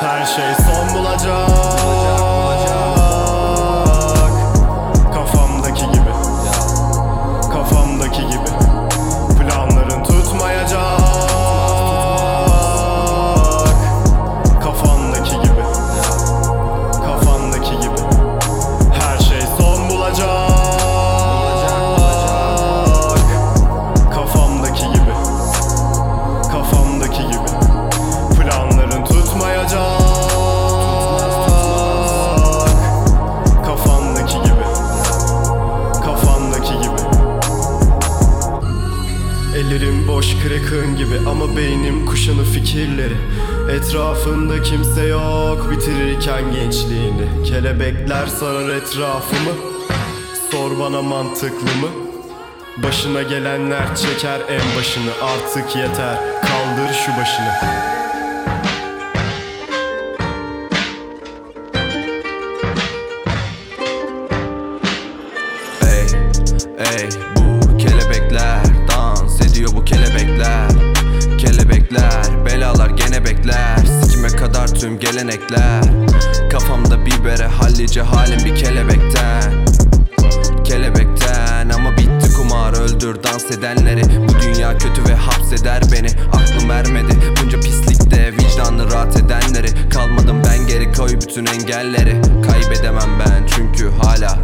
Her şey son bulacak. Boş krekın gibi ama beynim kuşanı fikirleri. Etrafında kimse yok bitirirken gençliğini. Kelebekler sarar etrafımı. Sor bana mantıklı mı? Başına gelenler çeker en başını. Artık yeter kaldır şu başını. Ey, ey bu kelebekler Dans ediyor bu kelebekler. Kelebekler, belalar gene bekler. Sikime kadar tüm gelenekler. Kafamda bir bere hallice halim bir kelebekten. Kelebekten ama bitti kumar öldür dans edenleri. Bu dünya kötü ve hapseder beni. Aklım ermedi bunca pislikte vicdanlı rahat edenleri. Kalmadım ben geri koy bütün engelleri. Kaybedemem ben çünkü hala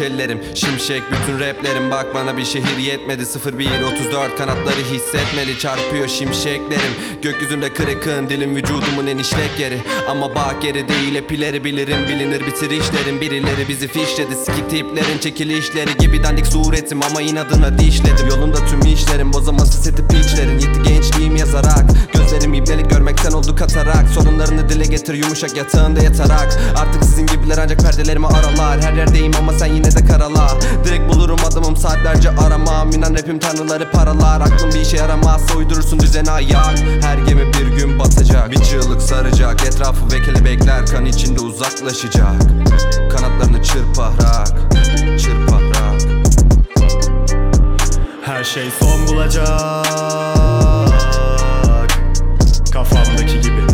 Ellerim, şimşek bütün raplerim. Bak bana bir şehir yetmedi. 01 34 kanatları hissetmeli. Çarpıyor şimşeklerim. Gökyüzünde kırıkın dilim vücudumun en işlek yeri. Ama bak geri değil epileri bilirim. Bilinir bitirişlerim birileri bizi fişledi. Siki tiplerin çekilişleri gibi dandik suretim Ama inadına dişledim. Yolunda tüm işlerim bozaması seti piçlerin. Yitti gençliğim yazarak Gözlerim ibnelik görmekten oldu katarak getir yumuşak yatağında yatarak Artık sizin gibiler ancak perdelerimi aralar. Her yerdeyim ama sen yine de karala. Direkt bulurum adamım saatlerce aramam. Yunan rapim tanrıları paralar. Aklım bir işe yaramazsa uydurursun düzene ayak. Her gemi bir gün batacak. Bir çığlık saracak. Etrafı ve kelebekler kan içinde uzaklaşacak. Kanatlarını çırparak Çırparak. Her şey son bulacak. Kafamdaki gibi